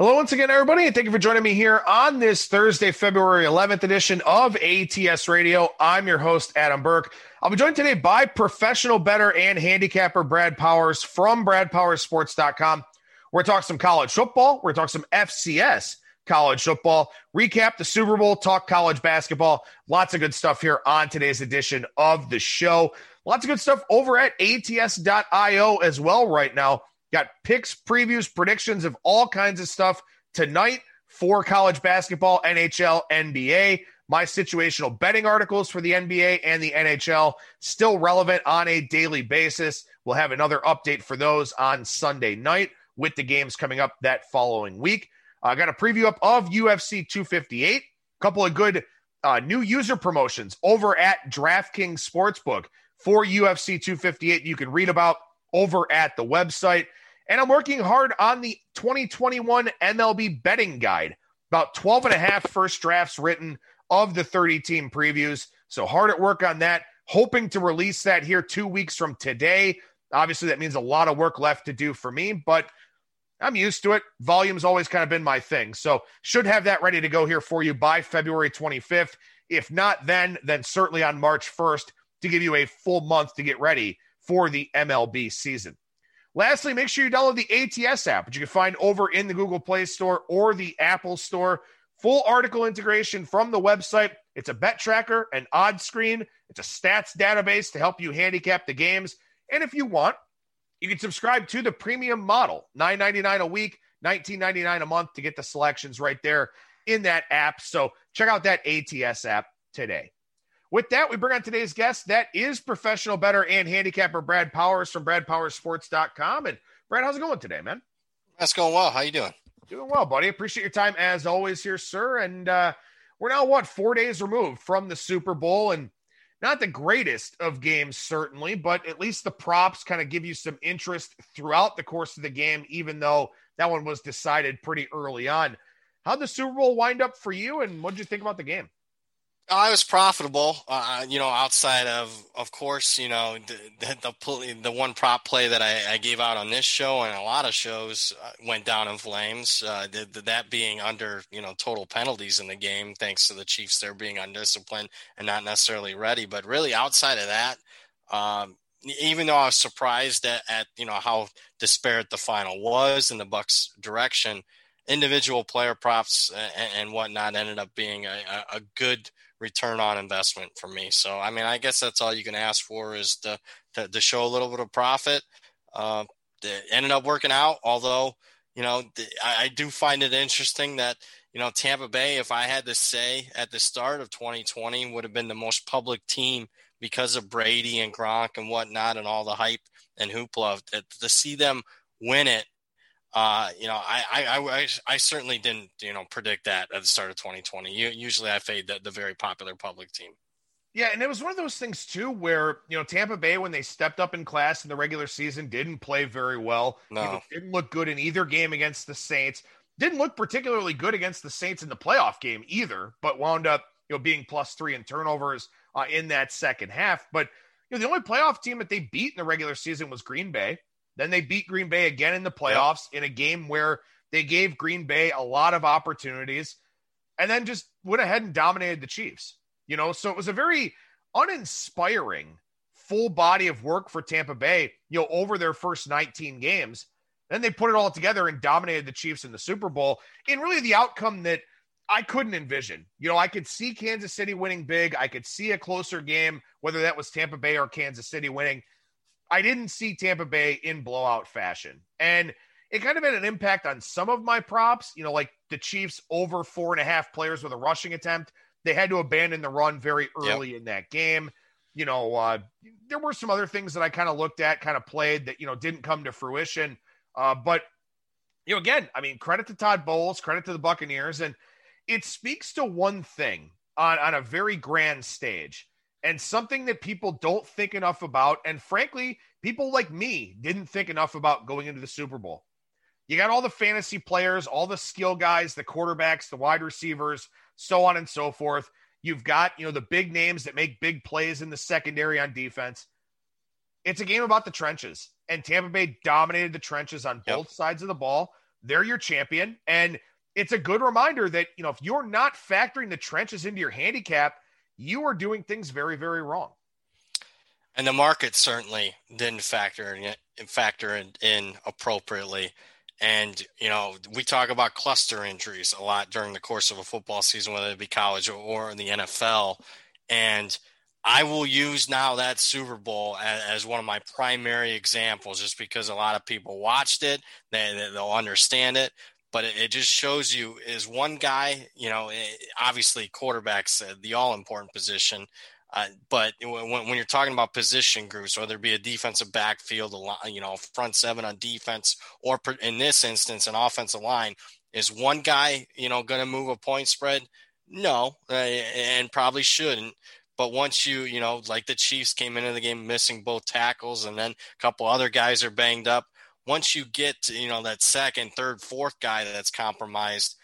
Hello, once again, everybody, and thank you for joining me here on this Thursday, February 11th edition of ATS Radio. I'm your host, Adam Burke. I'll be joined today by professional bettor and handicapper Brad Powers from BradPowersSports.com. We're going to talk some college football. We're going to talk some FCS college football, recap the Super Bowl, talk college basketball. Lots of good stuff here on today's edition of the show. Lots of good stuff over at ATS.io as well right now. Got picks, previews, predictions of all kinds of stuff tonight for college basketball, NHL, NBA. My situational betting articles for the NBA and the NHL still relevant on a daily basis. We'll have another update for those on Sunday night with the games coming up that following week. I uh, got a preview up of UFC 258. A couple of good uh, new user promotions over at DraftKings Sportsbook for UFC 258. You can read about over at the website. And I'm working hard on the 2021 MLB betting guide. About 12 and a half first drafts written of the 30 team previews. So hard at work on that. Hoping to release that here two weeks from today. Obviously, that means a lot of work left to do for me, but I'm used to it. Volume's always kind of been my thing. So should have that ready to go here for you by February 25th. If not then, then certainly on March 1st to give you a full month to get ready for the MLB season. Lastly, make sure you download the ATS app, which you can find over in the Google Play Store or the Apple Store. Full article integration from the website. It's a bet tracker, an odd screen, it's a stats database to help you handicap the games. And if you want, you can subscribe to the premium model, $9.99 a week, $19.99 a month to get the selections right there in that app. So check out that ATS app today. With that, we bring on today's guest. That is professional bettor and handicapper Brad Powers from BradPowersSports.com. And Brad, how's it going today, man? That's going well. How you doing? Doing well, buddy. Appreciate your time as always here, sir. And uh, we're now what four days removed from the Super Bowl, and not the greatest of games, certainly, but at least the props kind of give you some interest throughout the course of the game, even though that one was decided pretty early on. How'd the Super Bowl wind up for you, and what did you think about the game? I was profitable, uh, you know, outside of, of course, you know, the, the, the one prop play that I, I, gave out on this show and a lot of shows uh, went down in flames. Uh, the, that being under, you know, total penalties in the game, thanks to the Chiefs, they're being undisciplined and not necessarily ready. But really, outside of that, um, even though I was surprised at, at, you know, how disparate the final was in the Bucs' direction, individual player props and, and whatnot ended up being a, a good – return on investment for me. So, I mean, I guess that's all you can ask for is to, to, to show a little bit of profit. Uh, it ended up working out, although, you know, I, I do find it interesting that, you know, Tampa Bay, if I had to say at the start of 2020, would have been the most public team because of Brady and Gronk and whatnot and all the hype and hoopla. To see them win it uh, you know, I, I, I, I, certainly didn't, you know, predict that at the start of 2020. usually I fade the, the very popular public team. Yeah, and it was one of those things too where, you know, Tampa Bay, when they stepped up in class in the regular season, didn't play very well. No. Didn't look good in either game against the Saints. Didn't look particularly good against the Saints in the playoff game either, but wound up, you know, being plus three in turnovers uh, in that second half. But, you know, the only playoff team that they beat in the regular season was Green Bay. Then they beat Green Bay again in the playoffs yep. in a game where they gave Green Bay a lot of opportunities and then just went ahead and dominated the Chiefs. You know, so it was a very uninspiring full body of work for Tampa Bay, you know, over their first 19 games. Then they put it all together and dominated the Chiefs in the Super Bowl in really the outcome that I couldn't envision. You know, I could see Kansas City winning big. I could see a closer game, whether that was Tampa Bay or Kansas City winning. I didn't see Tampa Bay in blowout fashion. And it kind of had an impact on some of my props, you know, like the Chiefs over four and a half players with a rushing attempt. They had to abandon the run very early yep. in that game. You know, uh, there were some other things that I kind of looked at, kind of played that, you know, didn't come to fruition. Uh, but, you know, again, I mean, credit to Todd Bowles, credit to the Buccaneers. And it speaks to one thing on, on a very grand stage and something that people don't think enough about. And frankly, people like me didn't think enough about going into the Super Bowl. You got all the fantasy players, all the skill guys, the quarterbacks, the wide receivers, so on and so forth. You've got, you know, the big names that make big plays in the secondary on defense. It's a game about the trenches, and Tampa Bay dominated the trenches on both yep. sides of the ball they're your champion. And it's a good reminder that, you know, if you're not factoring the trenches into your handicap, you are doing things very, very wrong. And the market certainly didn't factor in, factor in, in appropriately. And, you know, we talk about cluster injuries a lot during the course of a football season, whether it be college or in the NFL. And I will use now that Super Bowl as, as, one of my primary examples, just because a lot of people watched it, they, they'll understand it. But it, it just shows you is one guy, you know, eh, obviously quarterbacks the all important position. Uh, but when, when you're talking about position groups, whether it be a defensive backfield, you know, front seven on defense, or in this instance, an offensive line, is one guy, you know, going to move a point spread? No, uh, and probably shouldn't. But once you, you know, like the Chiefs came into the game missing both tackles, and then a couple other guys are banged up. Once you get to, you know, that second, third, fourth guy that's compromised,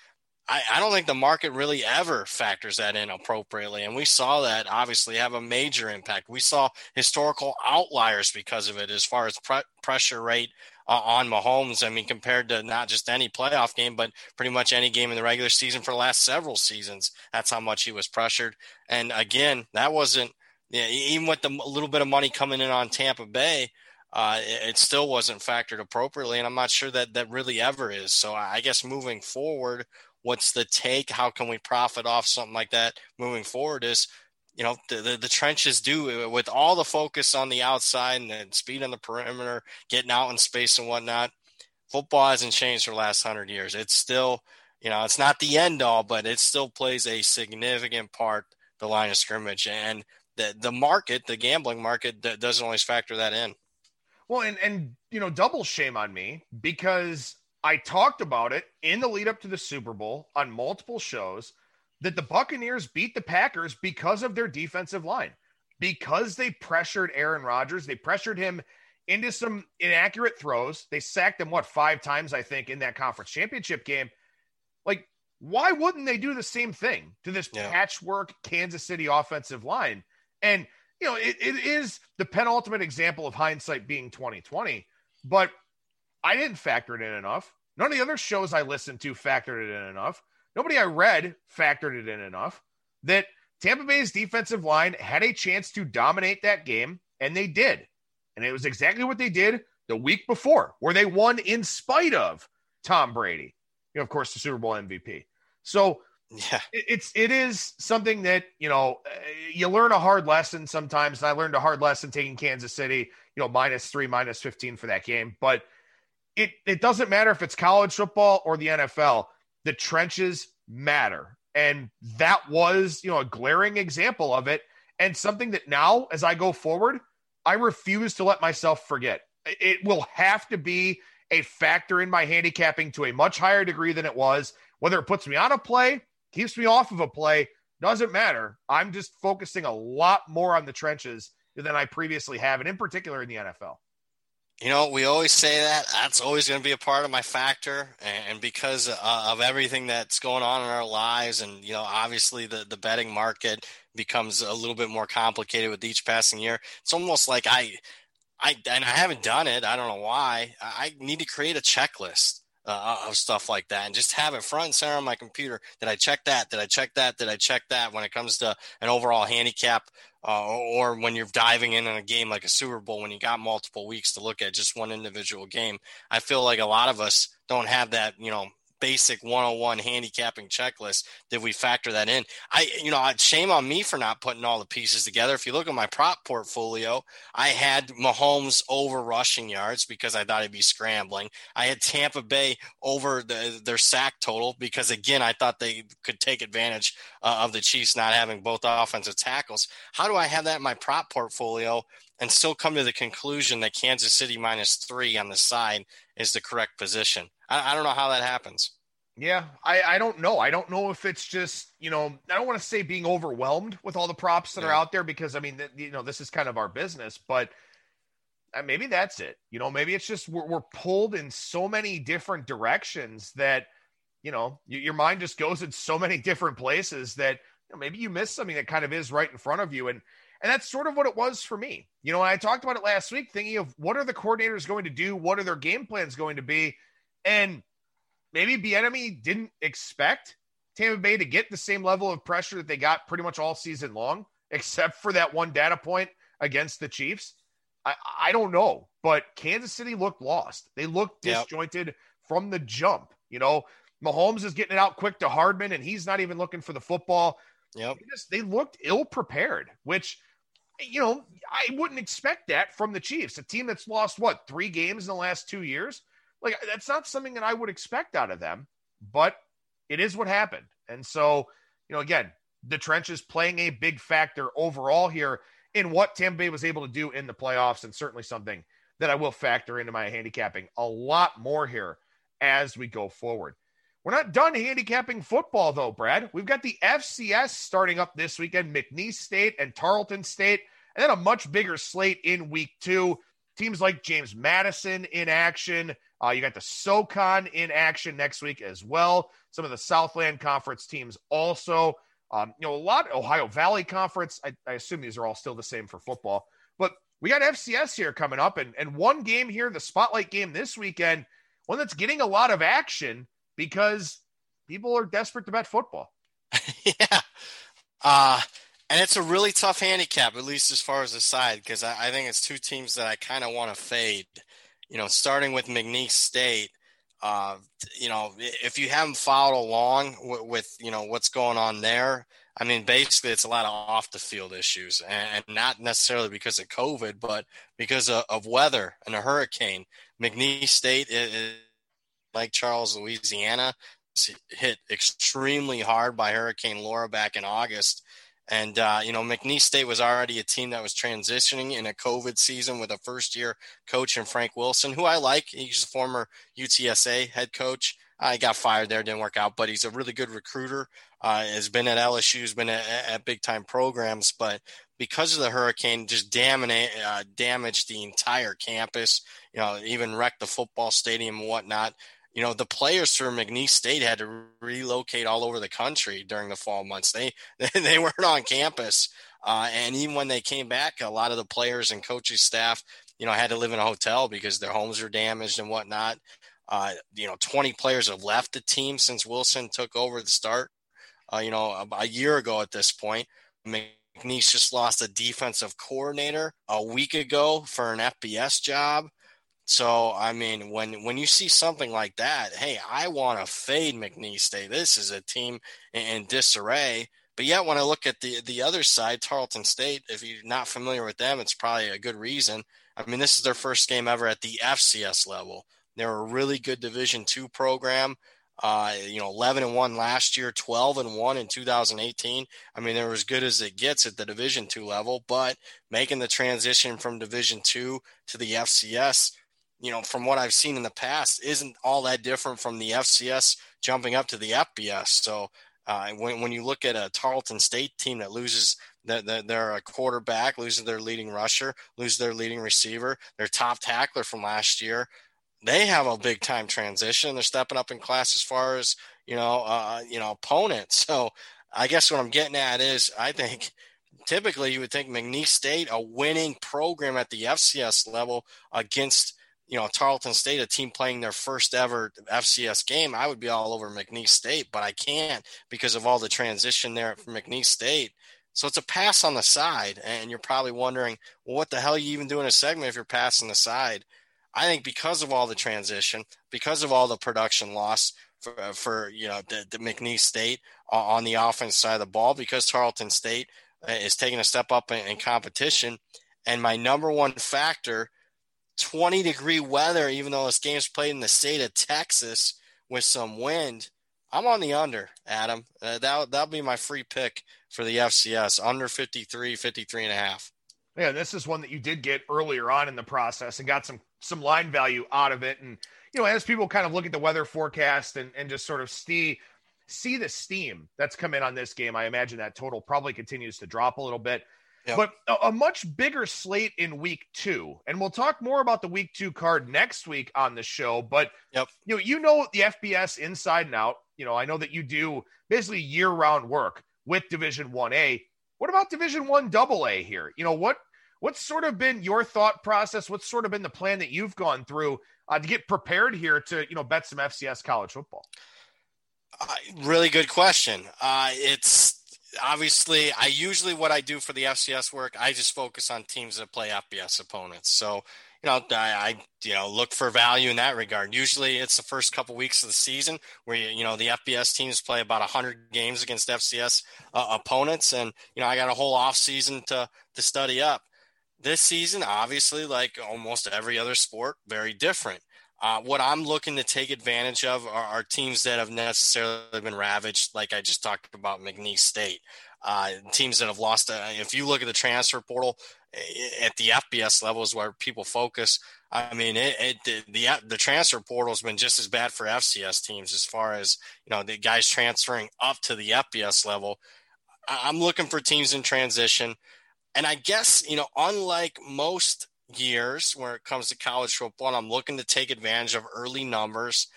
I, I don't think the market really ever factors that in appropriately. And we saw that obviously have a major impact. We saw historical outliers because of it as far as pre- pressure rate uh, on Mahomes. I mean, compared to not just any playoff game, but pretty much any game in the regular season for the last several seasons. That's how much he was pressured. And again, that wasn't even with the little bit of money coming in on Tampa Bay. Uh, it, still wasn't factored appropriately, and I'm not sure that that really ever is. So I guess moving forward, what's the take? How can we profit off something like that moving forward? Is you know the, the, the, trenches do with all the focus on the outside and the speed on the perimeter getting out in space and whatnot football hasn't changed for the last hundred years it's still you know it's not the end all but it still plays a significant part the line of scrimmage and the the market the gambling market doesn't always factor that in well and and you know double shame on me because i talked about it in the lead up to the super bowl on multiple shows that the Buccaneers beat the Packers because of their defensive line, because they pressured Aaron Rodgers. They pressured him into some inaccurate throws. They sacked him, what, five times, I think, in that conference championship game. Like, why wouldn't they do the same thing to this yeah. patchwork Kansas City offensive line? And, you know, it, it is the penultimate example of hindsight being 2020, but I didn't factor it in enough. None of the other shows I listened to factored it in enough nobody I read factored it in enough that Tampa Bay's defensive line had a chance to dominate that game, and they did. And it was exactly what they did the week before, where they won in spite of Tom Brady, you know, of course, the Super Bowl MVP. So yeah, it's it is something that you know uh, you learn a hard lesson sometimes. And I learned a hard lesson taking Kansas City, you know, minus three, minus fifteen for that game. But it it doesn't matter if it's college football or the NFL the trenches matter. And that was, you know, a glaring example of it and something that now, as I go forward, I refuse to let myself forget. It will have to be a factor in my handicapping to a much higher degree than it was. Whether it puts me on a play, keeps me off of a play, doesn't matter. I'm just focusing a lot more on the trenches than I previously have, and in particular in the NFL. You know, we always say that. That's always going to be a part of my factor. And because uh, of everything that's going on in our lives, and, you know, obviously the, the betting market becomes a little bit more complicated with each passing year. It's almost like I, I, and I haven't done it. I don't know why. I need to create a checklist uh, of stuff like that and just have it front and center on my computer. Did I check that? Did I check that? Did I check that when it comes to an overall handicap uh, or when you're diving in on a game like a Super Bowl when you got multiple weeks to look at just one individual game? I feel like a lot of us don't have that, you know, basic 101 handicapping checklist did we factor that in? I you know shame on me for not putting all the pieces together. If you look at my prop portfolio i had mahomes over rushing yards because i thought he'd be scrambling. I had tampa bay over the, their sack total because again i thought they could take advantage uh, of the chiefs not having both offensive tackles. How do i have that in my prop portfolio and still come to the conclusion that kansas city minus three on the side is the correct position I, I don't know how that happens. Yeah, I, I don't know. I don't know if it's just, you know, I don't want to say being overwhelmed with all the props that yeah. are out there because I mean, you know, this is kind of our business, but uh, maybe that's it. You know, maybe it's just we're, we're pulled in so many different directions that, you know, your mind just goes in so many different places that you know, maybe you miss something that kind of is right in front of you. And, and that's sort of what it was for me. You know, I talked about it last week, thinking of what are the coordinators going to do? What are their game plans going to be? And maybe Bieniemy didn't expect Tampa Bay to get the same level of pressure that they got pretty much all season long, except for that one data point against the Chiefs. I, I don't know, but Kansas City looked lost. They looked disjointed yep. from the jump. You know, Mahomes is getting it out quick to Hardman, and he's not even looking for the football. Yep. They, just, they looked ill prepared, which, you know, I wouldn't expect that from the Chiefs, a team that's lost, what, three games in the last two years? Like, uh, that's not something that I would expect out of them, but it is what happened. And so, you know, again, the trenches playing a big factor overall here in what Tampa Bay was able to do in the playoffs, and certainly something that I will factor into my handicapping a lot more here as we go forward. We're not done handicapping football, though, Brad. We've got the FCS starting up this weekend McNeese State and Tarleton State, and then a much bigger slate in week two. Teams like James Madison in action. Uh, you got the SoCon in action next week as well. Some of the Southland Conference teams also. Um, you know, a lot Ohio Valley Conference. I, I assume these are all still the same for football, but we got FCS here coming up, and and one game here, the spotlight game this weekend, one that's getting a lot of action because people are desperate to bet football. yeah. Uh, and it's a really tough handicap, at least as far as the side, because I, I, think it's two teams that I kind of want to fade. You know, starting with McNeese State. Uh, you know, if you haven't followed along with, with, you know what's going on there, I mean, basically, it's a lot of off the field issues, and, not necessarily because of COVID, but because of, of weather and a hurricane. McNeese State is, Lake Charles, Louisiana, hit extremely hard by Hurricane Laura back in August. And, uh, you know, McNeese State was already a team that was transitioning in a COVID season with a first year coach in Frank Wilson, who I like. He's a former UTSA head coach. I got fired there, didn't work out, but he's a really good recruiter. Uh, has been at LSU, has been at, at big time programs, but because of the hurricane, just damage, uh, damaged the entire campus. You know, even wrecked the football stadium and whatnot you know the players from McNeese State had to relocate all over the country during the fall months. They they weren't on campus, uh, and even when they came back, a lot of the players and coaches staff, you know, had to live in a hotel because their homes were damaged and whatnot. Uh, you know, 20 players have left the team since Wilson took over the start. Uh, you know, a, a year ago at this point, McNeese just lost a defensive coordinator a week ago for an FBS job. So I mean, when when you see something like that, hey, I want to fade McNeese State. This is a team in, in, disarray. But yet, when I look at the the other side, Tarleton State, if you're not familiar with them, it's probably a good reason. I mean, this is their first game ever at the FCS level. They're a really good Division two program. Uh, you know, 11 and one last year, 12 and one in 2018. I mean, they're as good as it gets at the Division two level. But making the transition from Division two to the FCS you know, from what I've seen in the past, isn't all that different from the FCS jumping up to the FBS. So uh, when when you look at a Tarleton State team that loses that they're a quarterback, loses their leading rusher, loses their leading receiver, their top tackler from last year, they have a big time transition. They're stepping up in class as far as you know, uh, you know, opponents. So I guess what I'm getting at is, I think typically you would think McNeese State, a winning program at the FCS level against you know, Tarleton State, a team playing their first ever FCS game, I would be all over McNeese State, but I can't because of all the transition there from McNeese State. So it's a pass on the side, and you're probably wondering, well, what the hell are you even doing in a segment if you're passing the side? I think because of all the transition, because of all the production loss for, uh, for you know the, the McNeese State on the offense side of the ball, because Tarleton State uh, is taking a step up in, in competition, and my number one factor 20 degree weather, even though this game's played in the state of Texas with some wind. I'm on the under, Adam. Uh, that, that'll be my free pick for the FCS under 53, 53 and a half. Yeah, this is one that you did get earlier on in the process and got some some line value out of it. And you know, as people kind of look at the weather forecast and, and just sort of see see the steam that's come in on this game, I imagine that total probably continues to drop a little bit. Yep. But a, a, much bigger slate in week two. And we'll talk more about the week two card next week on the show. But yep. you know, you know the FBS inside and out. You know, I know that you do basically year round work with Division One A. What about Division One Double A here? You know, what What's sort of been your thought process? What's sort of been the plan that you've gone through uh, to get prepared here to you know bet some FCS college football? Uh, really good question. Uh, it's obviously I usually what I do for the FCS work, I just focus on teams that play FBS opponents. So you know, I, I, you know look for value in that regard. Usually, it's the first couple weeks of the season where you, you know the FBS teams play about hundred games against FCS uh, opponents, and you know I got a whole off season to to study up. This season, obviously, like almost every other sport, very different. Uh, what I'm looking to take advantage of are, are, teams that have necessarily been ravaged, like I just talked about McNeese State. Uh, teams that have lost. Uh, if you look at the transfer portal, at the FBS levels where people focus. I mean, it, it, the the transfer portal has been just as bad for FCS teams as far as you know the guys transferring up to the FBS level. I'm looking for teams in transition, and I guess you know, unlike most years when it comes to college football, and I'm looking to take advantage of early numbers.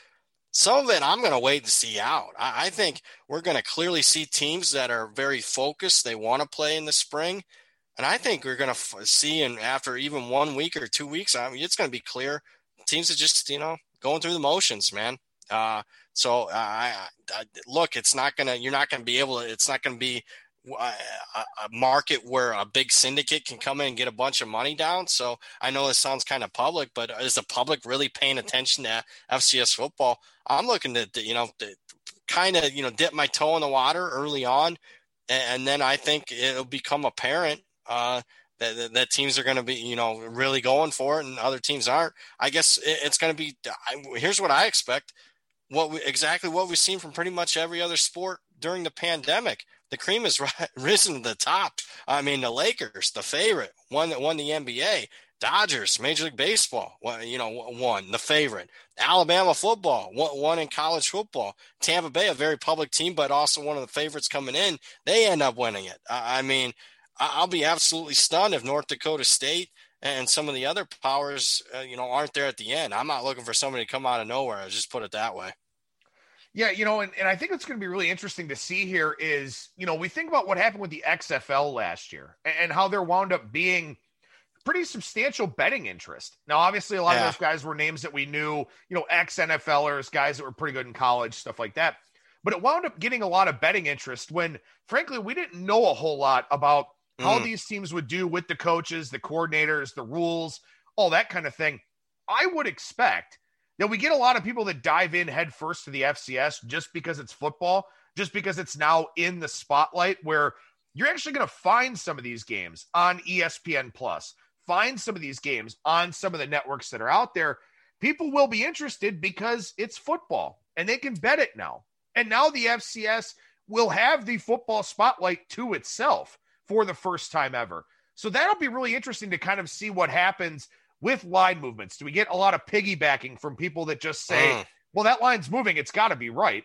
Some of it I'm going to wait to see out. I, I think we're going to clearly see teams that are very focused. They want to play in the spring and I think we're going to f- see, and after even one week or two weeks, I mean, it's going to be clear. Teams are just, you know, going through the motions, man. Uh, so I, I, look, it's not going to, you're not going to be able to, it's not going to be a, market where a big syndicate can come in and get a bunch of money down. So I know this sounds kind of public, but is the public really paying attention to FCS football? I'm looking to, you know, kind of, you know, dip my toe in the water early on. And then I think it'll become apparent uh, that, that, teams are going to be, you know, really going for it, and other teams aren't. I guess it's going to be. Here's what I expect: what we, exactly what we've seen from pretty much every other sport during the pandemic. The cream has risen to the top. I mean, the Lakers, the favorite, one that won the NBA. Dodgers, Major League Baseball, you know, won the favorite. Alabama football, one in college football. Tampa Bay, a very public team, but also one of the favorites coming in. They end up winning it. I mean, I'll be absolutely stunned if North Dakota State and some of the other powers, uh, you know, aren't there at the end. I'm not looking for somebody to come out of nowhere. I'll just put it that way. Yeah, you know, and, and I think it's going to be really interesting to see here is, you know, we think about what happened with the XFL last year and, and how there wound up being pretty substantial betting interest. Now, obviously, a lot yeah. of those guys were names that we knew, you know, ex NFLers, guys that were pretty good in college, stuff like that. But it wound up getting a lot of betting interest when, frankly, we didn't know a whole lot about how mm. these teams would do with the coaches, the coordinators, the rules, all that kind of thing. I would expect that we get a lot of people that dive in head first to the FCS just because it's football, just because it's now in the spotlight where you're actually going to find some of these games on ESPN Plus, find some of these games on some of the networks that are out there. People will be interested because it's football and they can bet it now. And now the FCS will have the football spotlight to itself for the first time ever. So that'll be really interesting to kind of see what happens with line movements. Do we get a lot of piggybacking from people that just say, mm. well, that line's moving, it's got to be right?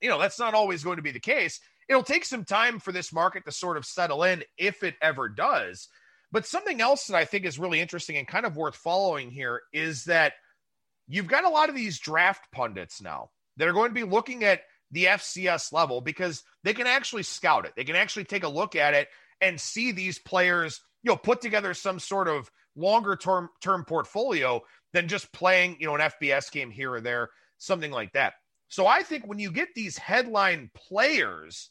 You know, that's not always going to be the case. It'll take some time for this market to sort of settle in if it ever does. But something else that I think is really interesting and kind of worth following here is that you've got a lot of these draft pundits now that are going to be looking at the FCS level because they can actually scout it. They can actually take a look at it and see these players, you know, put together some sort of longer term term portfolio than just playing, you know, an FBS game here or there, something like that. So I think when you get these headline players,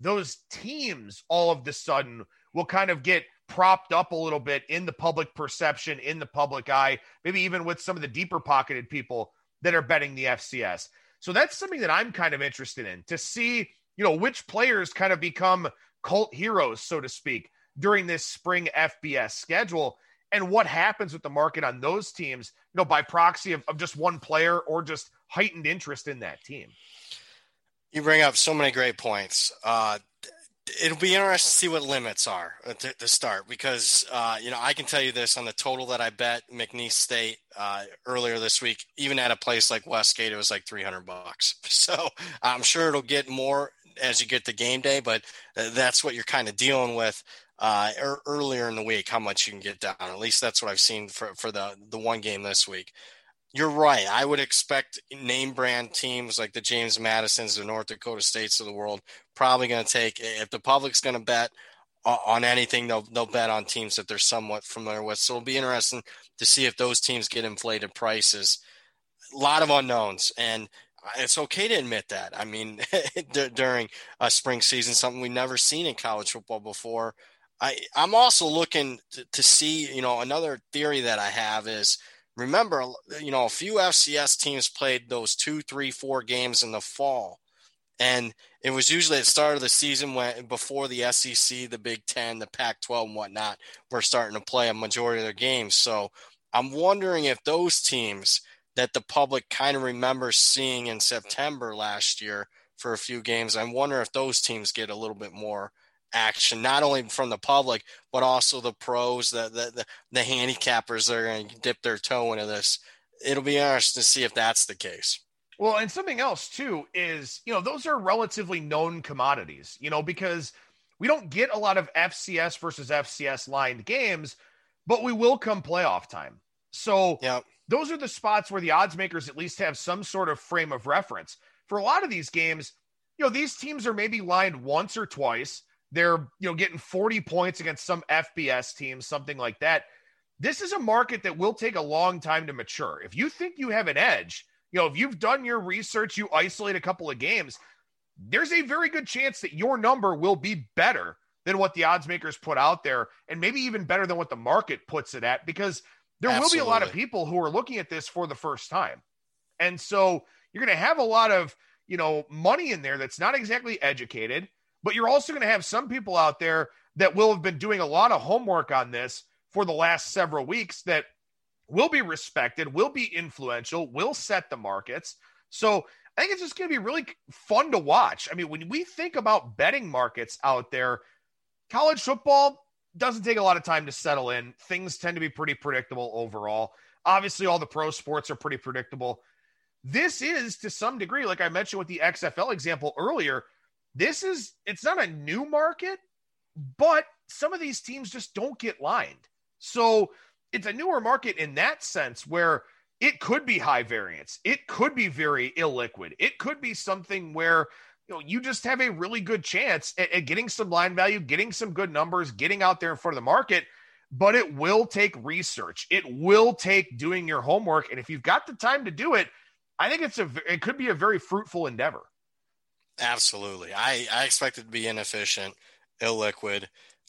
those teams all of the sudden will kind of get propped up a little bit in the public perception, in the public eye, maybe even with some of the deeper pocketed people that are betting the FCS. So that's something that I'm kind of interested in to see, you know, which players kind of become cult heroes, so to speak, during this spring FBS schedule and what happens with the market on those teams, you know, by proxy of, of just one player or just heightened interest in that team. You bring up so many great points. Uh, it'll be interesting to see what limits are to, to start because uh, you know I can tell you this on the total that I bet McNeese State uh, earlier this week, even at a place like Westgate, it was like three hundred bucks. So I'm sure it'll get more as you get to game day, but that's what you're kind of dealing with uh, er, earlier in the week. How much you can get down? At least that's what I've seen for for the the one game this week you're right. I would expect name brand teams like the James Madisons, the North Dakota States of the world, probably going to take if the public's going to bet on anything. They'll they'll bet on teams that they're somewhat familiar with. So it'll be interesting to see if those teams get inflated prices. A lot of unknowns, and it's okay to admit that. I mean, during a spring season, something we've never seen in college football before. I I'm also looking to, to see. You know, another theory that I have is remember, you know, a few FCS teams played those two, three, four games in the fall. And it was usually at the start of the season when before the SEC, the Big Ten, the Pac 12, and whatnot were starting to play a majority of their games. So I'm wondering if those teams that the public kind of remembers seeing in September last year for a few games, I wonder if those teams get a little bit more action, not only from the public, but also the pros, the the, the, the handicappers that are going to dip their toe into this. It'll be interesting to see if that's the case. Well, and something else too is, you know, those are relatively known commodities, you know, because we don't get a lot of FCS versus FCS lined games, but we will come playoff time. So yep. those are the spots where the odds makers at least have some sort of frame of reference. For a lot of these games, you know, these teams are maybe lined once or twice. They're, you know, getting 40 points against some FBS team, something like that. This is a market that will take a long time to mature. If you think you have an edge, you know, if you've done your research, you isolate a couple of games, there's a very good chance that your number will be better than what the odds makers put out there, and maybe even better than what the market puts it at, because there Absolutely. will be a lot of people who are looking at this for the first time. And so you're going to have a lot of, you know, money in there that's not exactly educated. But you're also going to have some people out there that will have been doing a lot of homework on this for the last several weeks that will be respected, will be influential, will set the markets. So I think it's just going to be really fun to watch. I mean, when we think about betting markets out there, college football doesn't take a lot of time to settle in. Things tend to be pretty predictable overall. Obviously, all the pro sports are pretty predictable. This is to some degree, like I mentioned with the XFL example earlier, this is it's not a new market, but some of these teams just don't get lined. So it's a newer market in that sense where it could be high variance. It could be very illiquid. It could be something where you know you just have a really good chance at, at, getting some line value, getting some good numbers, getting out there in front of the market. But it will take research. It will take doing your homework, and if you've got the time to do it, I think it's a it could be a very fruitful endeavor. Absolutely. I, I expect it to be inefficient, illiquid.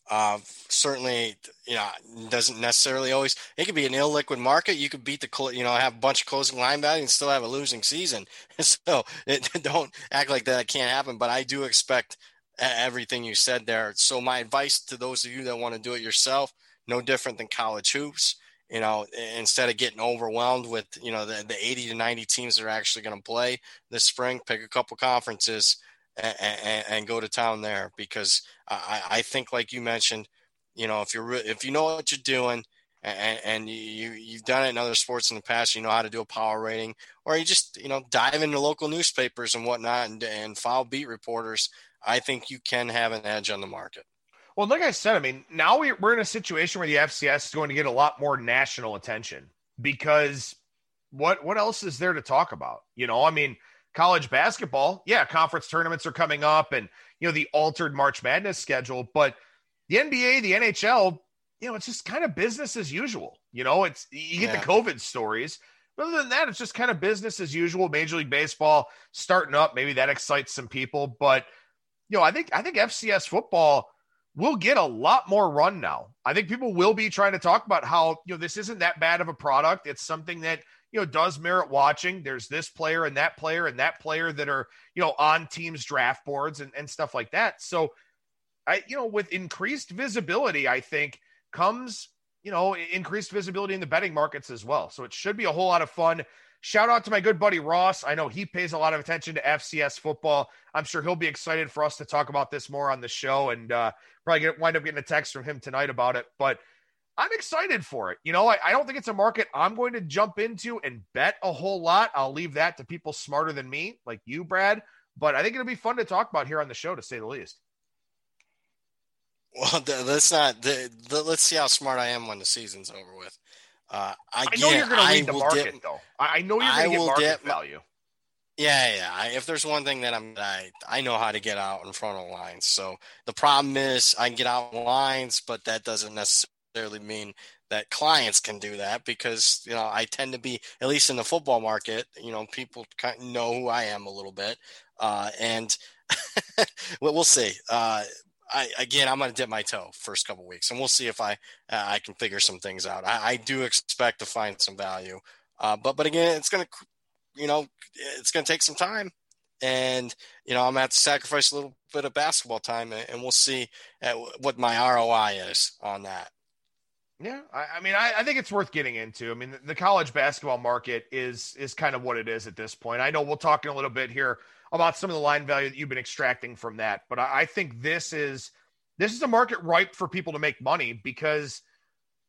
Uh, certainly, you know, doesn't necessarily always. It could be an illiquid market. You could beat the, you know, have a bunch of closing line value and still have a losing season. So it, don't act like that can't happen. But I do expect everything you said there. So my advice to those of you that want to do it yourself, no different than college hoops you know, instead of getting overwhelmed with, you know, the, the 80 to 90 teams that are actually going to play this spring, pick a couple conferences and, and, and go to town there because I, I, think, like you mentioned, you know, if you're, if you know what you're doing and, and you, you've done it in other sports in the past, you know how to do a power rating, or you just, you know, dive into local newspapers and whatnot and, and file beat reporters, I think you can have an edge on the market. Well, like I said, I mean, now we're in a situation where the FCS is going to get a lot more national attention because what what else is there to talk about? You know, I mean, college basketball, yeah, conference tournaments are coming up, and you know the altered March Madness schedule, but the NBA, the NHL, you know, it's just kind of business as usual. You know, it's you get yeah. the COVID stories. But other than that, it's just kind of business as usual. Major League Baseball starting up, maybe that excites some people, but you know, I think I think FCS football will get a lot more run now. I think people will be trying to talk about how, you know, this isn't that bad of a product. It's something that, you know, does merit watching. There's this player and that player and that player that are, you know, on teams' draft boards and, and stuff like that. So, I, you know, with increased visibility, I think comes, you know, increased visibility in the betting markets as well. So it should be a whole lot of fun. Shout out to my good buddy Ross. I know he pays a lot of attention to FCS football. I'm sure he'll be excited for us to talk about this more on the show and uh, probably get, wind up getting a text from him tonight about it. But I'm excited for it. You know, I, I don't think it's a market I'm going to jump into and bet a whole lot. I'll leave that to people smarter than me, like you, Brad. But I think it'll be fun to talk about here on the show, to say the least. Well, let's not. Let's see how smart I am when the season's over with. Uh, I, I know you're going to read the market, dip, though. I know you're going to get market value. Yeah, yeah. If there's one thing that I'm, I, I know how to get out in front of lines. So the problem is I can get out lines, but that doesn't necessarily mean that clients can do that because you know I tend to be at least in the football market. You know, people kind of know who I am a little bit, uh, and we'll see. Uh, I, again, I'm going to dip my toe first couple weeks, and we'll see if I uh, I can figure some things out. I, I do expect to find some value, uh, but but again, it's going to you know, it's going to take some time. And, you know, I'm going to have to sacrifice a little bit of basketball time and we'll see what my ROI is on that. Yeah, I, I mean, I, I, think it's worth getting into. I mean, the, the, college basketball market is is kind of what it is at this point. I know we'll talk in a little bit here about some of the line value that you've been extracting from that, but I, I think this is this is a market ripe for people to make money because,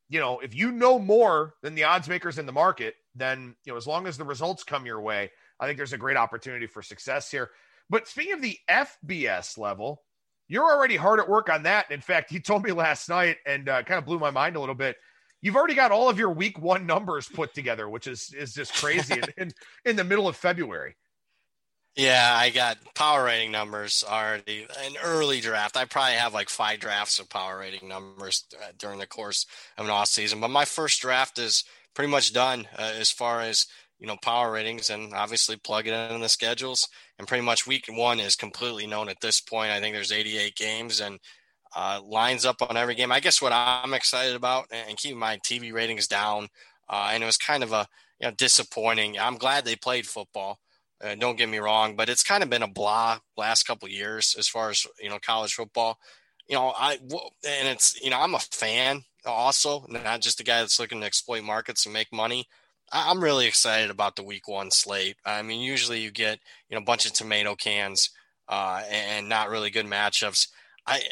you know, if you know more than the odds makers in the market, then you know as long as the results come your way, I think there's a great opportunity for success here. But speaking of the FBS level, you're already hard at work on that. In fact, he told me last night and uh, kind of blew my mind a little bit. You've already got all of your week one numbers put together, which is is just crazy in, in, in the middle of February. Yeah, I got power rating numbers already. An early draft. I probably have like five drafts of power rating numbers uh, during the course of an off season. But my first draft is pretty much done uh, as far as you know power ratings and obviously plug it in the schedules and pretty much week one is completely known at this point i think there's 88 games and uh, lines up on every game i guess what i'm excited about and keeping my tv ratings down uh, and it was kind of a you know disappointing i'm glad they played football uh, don't get me wrong but it's kind of been a blah last couple years as far as you know college football you know i and it's you know i'm a fan also, not just a guy that's looking to exploit markets and make money. I'm really excited about the week one slate. I mean, usually you get you know a bunch of tomato cans uh, and not really good matchups. I,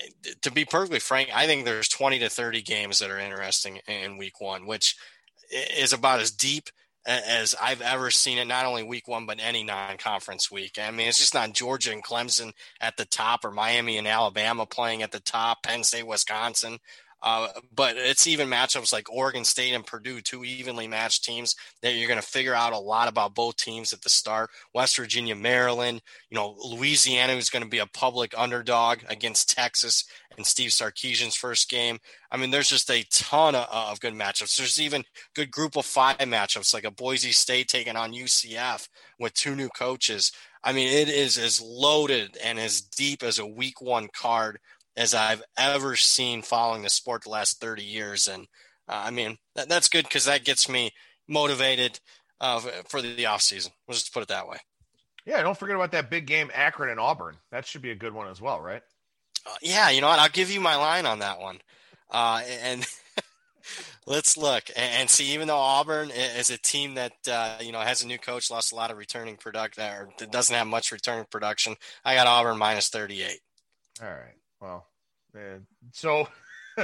to be perfectly frank, I think there's 20 to 30 games that are interesting in week one, which is about as deep as I've ever seen it. Not only week one, but any non-conference week. I mean, it's just not Georgia and Clemson at the top, or Miami and Alabama playing at the top, Penn State, Wisconsin. Uh, but it's even matchups like Oregon State and Purdue, two evenly matched teams that you're going to figure out a lot about both teams at the start. West Virginia, Maryland, you know, Louisiana is going to be a public underdog against Texas and Steve Sarkisian's first game. I mean, there's just a ton of, of good matchups. There's even good group of five matchups like a Boise State taking on UCF with two new coaches. I mean, it is as loaded and as deep as a week one card as I've ever seen following the sport the last 30 years. And uh, I mean, that, that's good because that gets me motivated uh, for the, the off season. We'll just put it that way. Yeah, don't forget about that big game, Akron and Auburn. That should be a good one as well, right? Uh, yeah, you know what? I'll give you my line on that one. Uh, and let's look and, see. Even though Auburn is a team that uh, you know has a new coach, lost a lot of returning product, or doesn't have much returning production, I got Auburn minus thirty-eight. All right. Well, man. So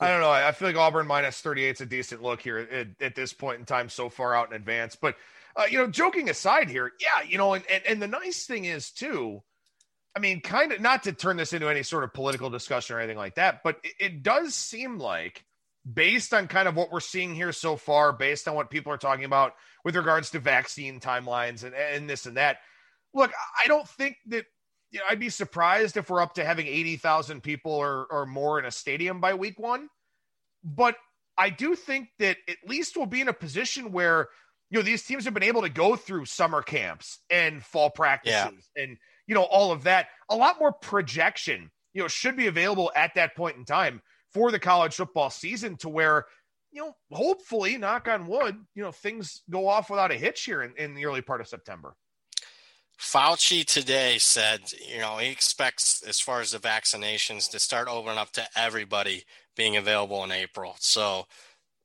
I don't know. I feel like Auburn minus 38 is a decent look here at, at, this point in time, so far out in advance. But, uh, you know, joking aside here, yeah, you know, and, and, and the nice thing is, too, I mean, kind of not to turn this into any sort of political discussion or anything like that, but it, it does seem like, based on kind of what we're seeing here so far, based on what people are talking about with regards to vaccine timelines and, and this and that, look, I don't think that you know, I'd be surprised if we're up to having 80,000 people or, or more in a stadium by week one. But I do think that at least we'll be in a position where, you know, these teams have been able to go through summer camps and fall practices yeah. and, you know, all of that. A lot more projection, you know, should be available at that point in time for the college football season to where, you know, hopefully, knock on wood, you know, things go off without a hitch here in, in the early part of September. Fauci today said, you know, he expects as far as the vaccinations to start opening up to everybody being available in April. So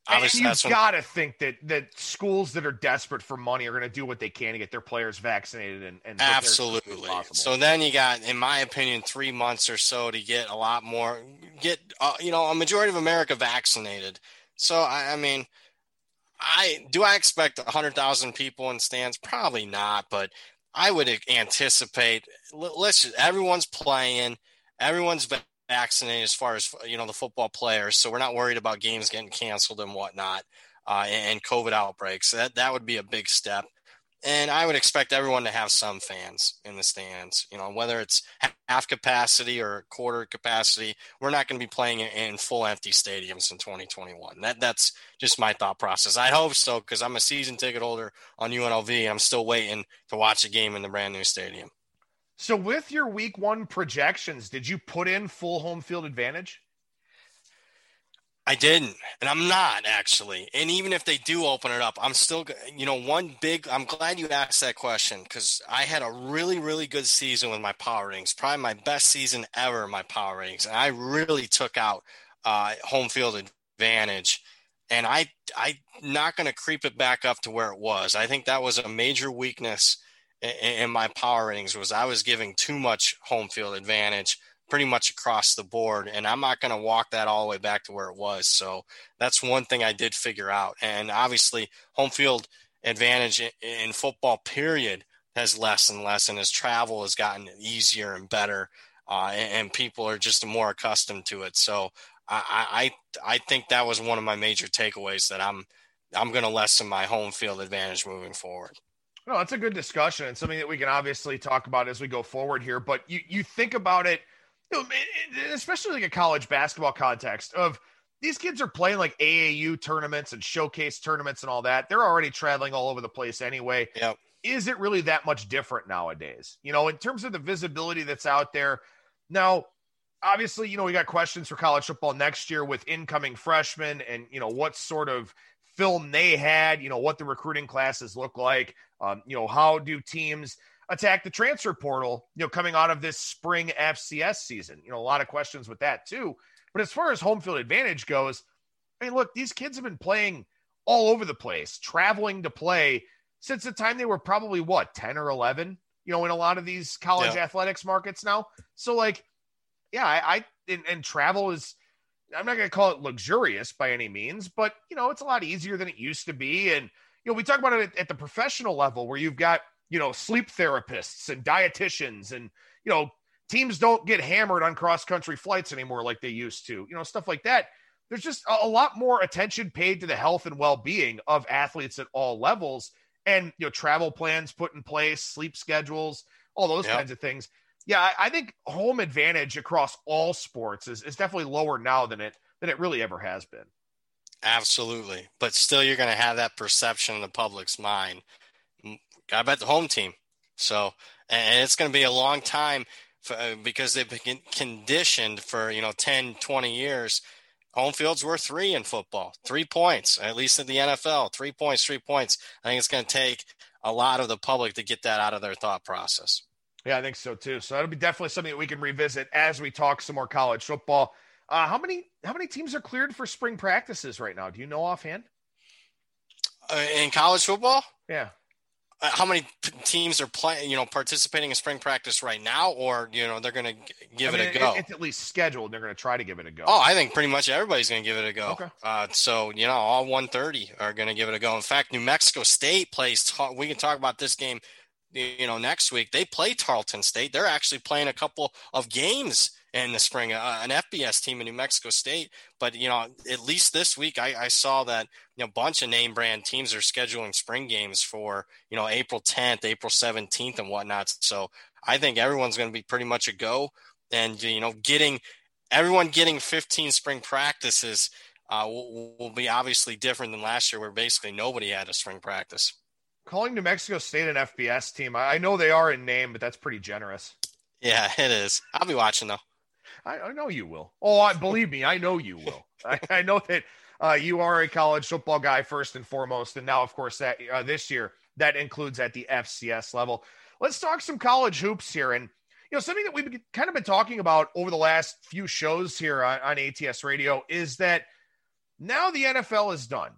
obviously, and you've got to think that that schools that are desperate for money are going to do what they can to get their players vaccinated and, and absolutely. So then you got, in my opinion, three months or so to get a lot more, get uh, you know, a majority of America vaccinated. So I, I mean. I do I expect 100,000 people in stands? Probably not, but I would anticipate. Listen, everyone's playing, everyone's vaccinated as far as you know the football players, so we're not worried about games getting canceled and whatnot, uh, and COVID outbreaks. That that would be a big step. And I would expect everyone to have some fans in the stands. You know, whether it's half capacity or quarter capacity, we're not going to be playing in full empty stadiums in 2021. That that's just my thought process. I hope so because I'm a season ticket holder on UNLV, and I'm still waiting to watch a game in the brand new stadium. So, with your Week One projections, did you put in full home field advantage? I didn't, and I'm not actually. And even if they do open it up, I'm still, you know, one big. I'm glad you asked that question because I had a really, really good season with my power ratings, probably my best season ever. My power ratings, and I really took out uh, home field advantage. And I, I'm not going to creep it back up to where it was. I think that was a major weakness in, in my power ratings was I was giving too much home field advantage pretty much across the board. And I'm not going to walk that all the way back to where it was. So that's one thing I did figure out. And obviously, home field advantage in, football, period, has less and less, and as travel has gotten easier and better, uh, and, people are just more accustomed to it. So I, I, I think that was one of my major takeaways that I'm, I'm going to lessen my home field advantage moving forward. No, that's a good discussion and something that we can obviously talk about as we go forward here. But you, you think about it – you know, especially like a college basketball context of these kids are playing like AAU tournaments and showcase tournaments and all that. They're already traveling all over the place anyway. Yep. Is it really that much different nowadays? You know, in terms of the visibility that's out there. Now, obviously, you know, we got questions for college football next year with incoming freshmen and, you know, what sort of film they had, you know, what the recruiting classes look like. Um, you know, how do teams – attack the transfer portal, you know, coming out of this spring FCS season. You know, a lot of questions with that too. But as far as home field advantage goes, I mean, look, these kids have been playing all over the place, traveling to play since the time they were probably what, 10 or 11, you know, in a lot of these college yeah. athletics markets now. So, like, yeah, I, I and, and travel is, I'm not going to call it luxurious by any means, but, you know, it's a lot easier than it used to be. And, you know, we talk about it at, at the professional level where you've got, you know, sleep therapists and dietitians and, you know, teams don't get hammered on cross country flights anymore like they used to, you know, stuff like that. There's just a, lot more attention paid to the health and well being of athletes at all levels and, you know, travel plans put in place, sleep schedules, all those yep. kinds of things. Yeah, I, I think home advantage across all sports is, is definitely lower now than it than it really ever has been. Absolutely. But still, you're going to have that perception in the public's mind I bet the home team. So, and it's going to be a long time for, uh, because they've been conditioned for, you know, 10, 20 years. Home field's worth three in football, three points, at least in the NFL, three points, three points. I think it's going to take a lot of the public to get that out of their thought process. Yeah, I think so too. So that'll be definitely something that we can revisit as we talk some more college football. Uh, how many how many teams are cleared for spring practices right now? Do you know offhand? Uh, in college football? Yeah. Uh, how many teams are playing, you know, participating in spring practice right now, or you know, they're going to give I mean, it a go. It's at least scheduled. They're going to try to give it a go. Oh, I think pretty much everybody's going to give it a go. Okay. Uh, so you know, all 130 are going to give it a go. In fact, New Mexico State plays. We can talk about this game, you know, next week. They play Tarleton State. They're actually playing a couple of games in the spring, uh, an FBS team in New Mexico State. But you know, at least this week, I, I saw that you know, a bunch of name brand teams are scheduling spring games for you know April 10th, April 17th, and whatnot. So I think everyone's going to be pretty much a go, and you know, getting everyone getting 15 spring practices uh, will, will be obviously different than last year, where basically nobody had a spring practice. Calling New Mexico State an FBS team, I know they are in name, but that's pretty generous. Yeah, it is. I'll be watching though. I, I know you will. Oh, I believe me, I know you will. I, I know that uh, you are a college football guy first and foremost, and now, of course, that uh, this year that includes at the FCS level. Let's talk some college hoops here, and you know something that we've kind of been talking about over the last few shows here on, on ATS Radio is that now the NFL is done,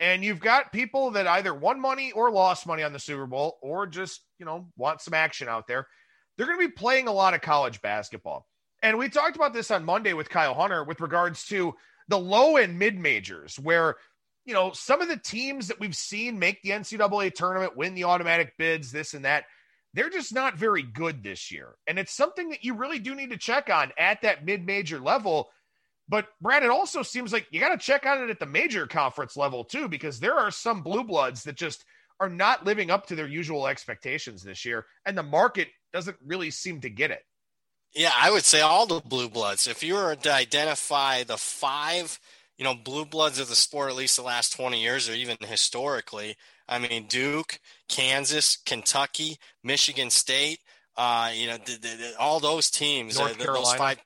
and you've got people that either won money or lost money on the Super Bowl, or just you know want some action out there. They're going to be playing a lot of college basketball. And we talked about this on Monday with Kyle Hunter with regards to the low and mid majors, where, you know, some of the teams that we've seen make the NCAA tournament, win the automatic bids, this and that, they're just not very good this year. And it's something that you really do need to check on at that mid major level. But Brad, it also seems like you got to check on it at the major conference level too, because there are some blue bloods that just are not living up to their usual expectations this year, and the market doesn't really seem to get it. Yeah, I would say all the blue bloods. If you were to identify the five, you know, blue bloods of the sport, at least the last 20 years or even historically, I mean, Duke, Kansas, Kentucky, Michigan State, uh, you know, the, the, all those teams, North uh, Carolina. Five,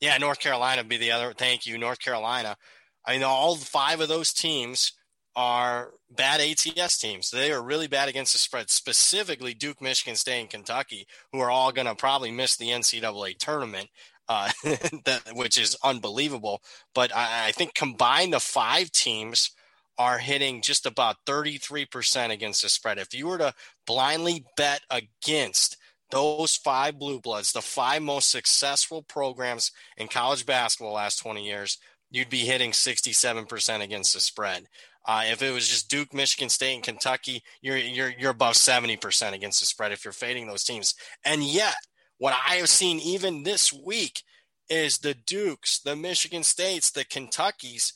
yeah, North Carolina would be the other. Thank you, North Carolina. I mean, all five of those teams are bad ATS teams. They are really bad against the spread, specifically Duke, Michigan State, and Kentucky, who are all going to probably miss the NCAA tournament, uh, that, which is unbelievable. But I, I think combined, the five teams are hitting just about 33% against the spread. If you were to blindly bet against those five blue bloods, the five most successful programs in college basketball last 20 years, you'd be hitting 67% against the spread. Uh, if it was just Duke, Michigan State, and Kentucky, you're you're you're above seventy percent against the spread if you're fading those teams. And yet, what I have seen even this week is the Dukes, the Michigan States, the Kentuckys,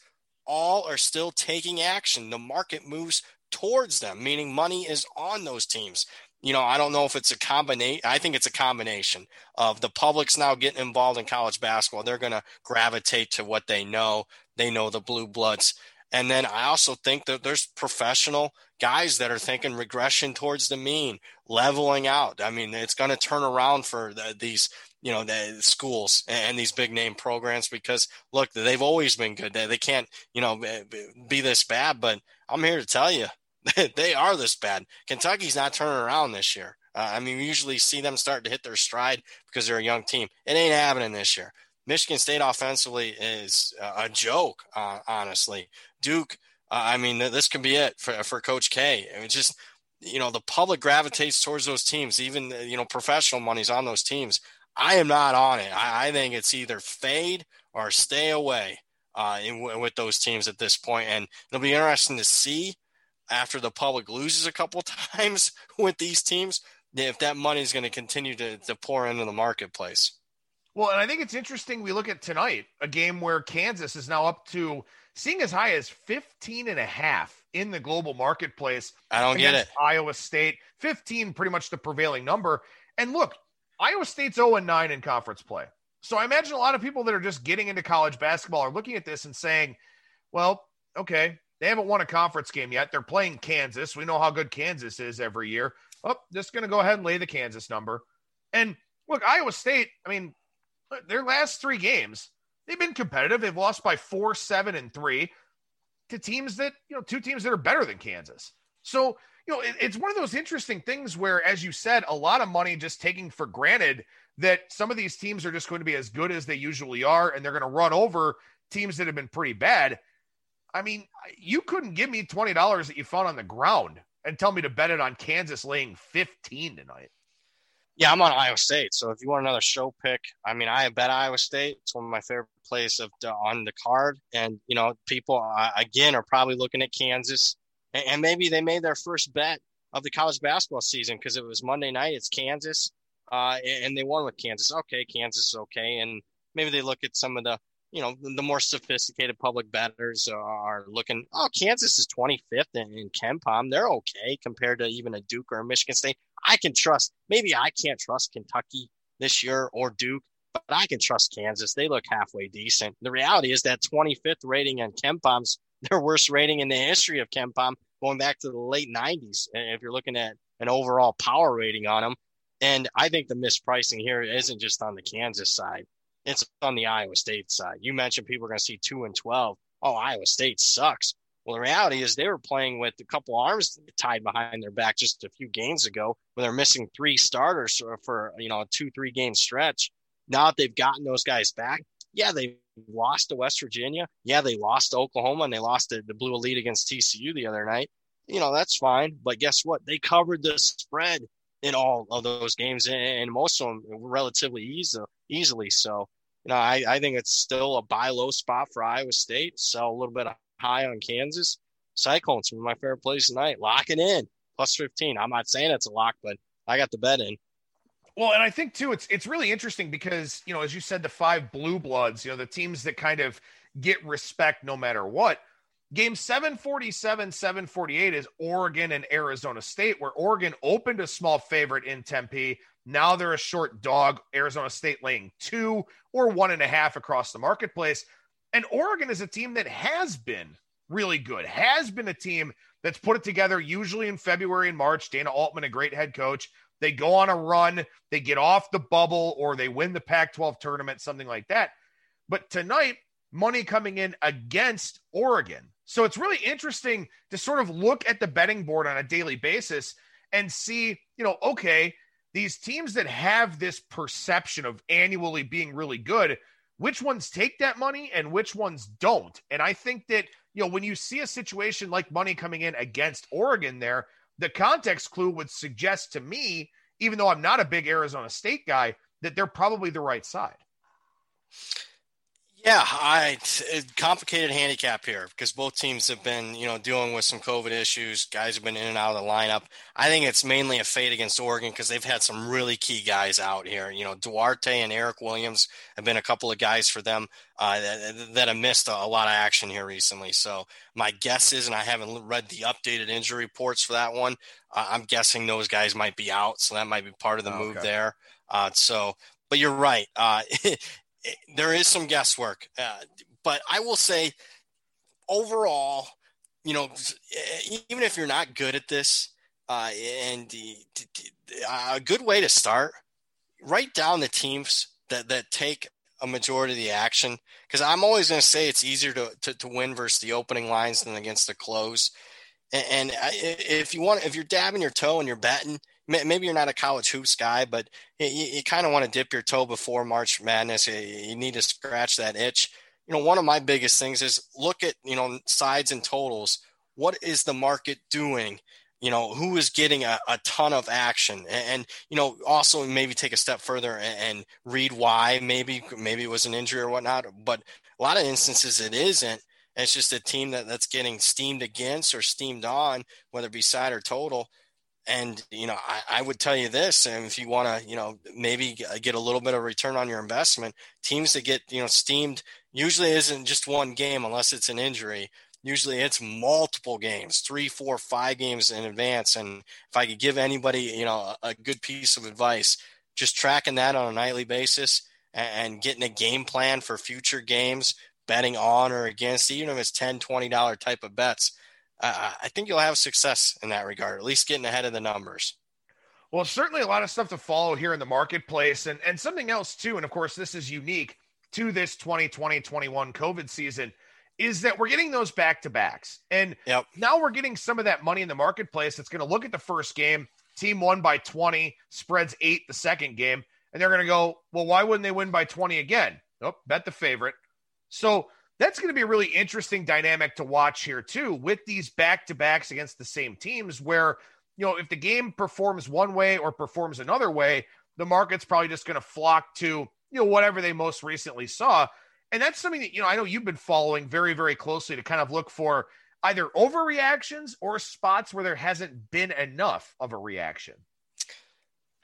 all are still taking action. The market moves towards them, meaning money is on those teams. You know, I don't know if it's a combination. I think it's a combination of the public's now getting involved in college basketball. They're going to gravitate to what they know. They know the blue bloods and then I also think that there's professional guys that are thinking regression towards the mean, leveling out. I mean, it's going to turn around for the, these, you know, the schools and these big name programs because look, they've always been good. They, they can't, you know, be this bad, but I'm here to tell you they are this bad. Kentucky's not turning around this year. Uh, I mean, we usually see them start to hit their stride because they're a young team. It ain't happening this year. Michigan State offensively is a joke, uh, honestly. Duke, uh, I mean, this could be it for, for Coach K. I mean, just, you know, the public gravitates towards those teams, even, you know, professional money's on those teams. I am not on it. I, I think it's either fade or stay away uh, in, with those teams at this point. And it'll be interesting to see after the public loses a couple times with these teams if that money is going to continue to pour into the marketplace. Well, and I think it's interesting. We look at tonight, a game where Kansas is now up to seeing as high as 15 and a half in the global marketplace. I don't get it. Iowa State, 15, pretty much the prevailing number. And look, Iowa State's 0 and 9 in conference play. So I imagine a lot of people that are just getting into college basketball are looking at this and saying, well, okay, they haven't won a conference game yet. They're playing Kansas. We know how good Kansas is every year. Oh, just going to go ahead and lay the Kansas number. And look, Iowa State, I mean, their last three games, they've been competitive. They've lost by four, seven, and three to teams that, you know, two teams that are better than Kansas. So, you know, it, it's one of those interesting things where, as you said, a lot of money just taking for granted that some of these teams are just going to be as good as they usually are and they're going to run over teams that have been pretty bad. I mean, you couldn't give me $20 that you found on the ground and tell me to bet it on Kansas laying 15 tonight. Yeah, I'm on Iowa State. So if you want another show pick, I mean, I bet Iowa State. It's one of my favorite plays of on the card. And you know, people uh, again are probably looking at Kansas, and, and maybe they made their first bet of the college basketball season because it was Monday night. It's Kansas, uh, and they won with Kansas. Okay, Kansas is okay, and maybe they look at some of the you know, the more sophisticated public bettors are looking, oh, Kansas is 25th in, in KenPom. They're okay compared to even a Duke or a Michigan State. I can trust, maybe I can't trust Kentucky this year or Duke, but I can trust Kansas. They look halfway decent. The reality is that 25th rating on KenPom's their worst rating in the history of KenPom going back to the late 90s. If you're looking at an overall power rating on them. And I think the mispricing here isn't just on the Kansas side. It's on the Iowa State side. You mentioned people are going to see two and 12. Oh, Iowa State sucks. Well, the reality is they were playing with a couple arms tied behind their back just a few games ago when they're missing three starters for, you know a two three game stretch. Now that they've gotten those guys back, yeah, they lost to West Virginia. Yeah, they lost to Oklahoma and they lost the, the Blue Elite against TCU the other night. You know that's fine, but guess what? They covered the spread in all of those games and most of them relatively easy, easily. So, you know, I, I think it's still a buy low spot for Iowa State. So a little bit high on Kansas. Cyclones, one of my favorite plays tonight. Lock it in. Plus 15. I'm not saying it's a lock, but I got the bet in. Well, and I think too, it's it's really interesting because you know, as you said, the five blue bloods, you know, the teams that kind of get respect no matter what. Game 747, 748 is Oregon and Arizona State, where Oregon opened a small favorite in Tempe. Now they're a short dog. Arizona State laying two or one and a half across the marketplace. And Oregon is a team that has been really good, has been a team that's put it together usually in February and March. Dana Altman, a great head coach. They go on a run, they get off the bubble, or they win the Pac 12 tournament, something like that. But tonight, money coming in against Oregon. So it's really interesting to sort of look at the betting board on a daily basis and see, you know, okay, these teams that have this perception of annually being really good, which ones take that money and which ones don't. And I think that, you know, when you see a situation like money coming in against Oregon there, the context clue would suggest to me, even though I'm not a big Arizona State guy, that they're probably the right side. Yeah, I complicated handicap here because both teams have been, you know, dealing with some COVID issues. Guys have been in and out of the lineup. I think it's mainly a fade against Oregon because they've had some really key guys out here. You know, Duarte and Eric Williams have been a couple of guys for them uh, that, that, have missed a, a, lot of action here recently. So my guess is, and I haven't read the updated injury reports for that one. Uh, I'm guessing those guys might be out, so that might be part of the oh, move there. Uh, so, but you're right. Uh, there is some guesswork, uh, but I will say overall, you know, even if you're not good at this, uh, and a good way to start, write down the teams that that take a majority of the action because I'm always going to say it's easier to, to, to win versus the opening lines than against the close. And, and if you want, if you're dabbing your toe and you're betting, maybe you're not a college hoops guy, but you, you kind of want to dip your toe before March Madness. You need to scratch that itch. You know, one of my biggest things is look at, you know, sides and totals. What is the market doing? You know, who is getting a, a ton of action? And, and, you know, also maybe take a step further and, and read why. Maybe, maybe it was an injury or whatnot, but a lot of instances it isn't. It's just a team that, that's getting steamed against or steamed on, whether it be side or total and you know I, I, would tell you this and if you want to you know maybe uh, get a little bit of return on your investment teams that get you know steamed usually isn't just one game unless it's an injury. Usually it's multiple games three four five games in advance. And if i could give anybody you know a, a good piece of advice just tracking that on a nightly basis and, and getting a game plan for future games betting on or against even if it's 10 20 dollar type of bets uh, I think you'll have success in that regard, at least getting ahead of the numbers. Well, certainly a lot of stuff to follow here in the marketplace, and and something else too. And of course, this is unique to this 2020-21 COVID season is that we're getting those back to backs, and yep. now we're getting some of that money in the marketplace that's going to look at the first game. Team won by 20, spreads eight the second game, and they're going to go, well, why wouldn't they win by 20 again? Nope, bet the favorite. So that's going to be a really interesting dynamic to watch here too with these back-to-backs against the same teams where you know if the game performs one way or performs another way the market's probably just going to flock to you know whatever they most recently saw. And that's something that you know i know you've been following very very closely to kind of look for either overreactions or spots where there hasn't been enough of a reaction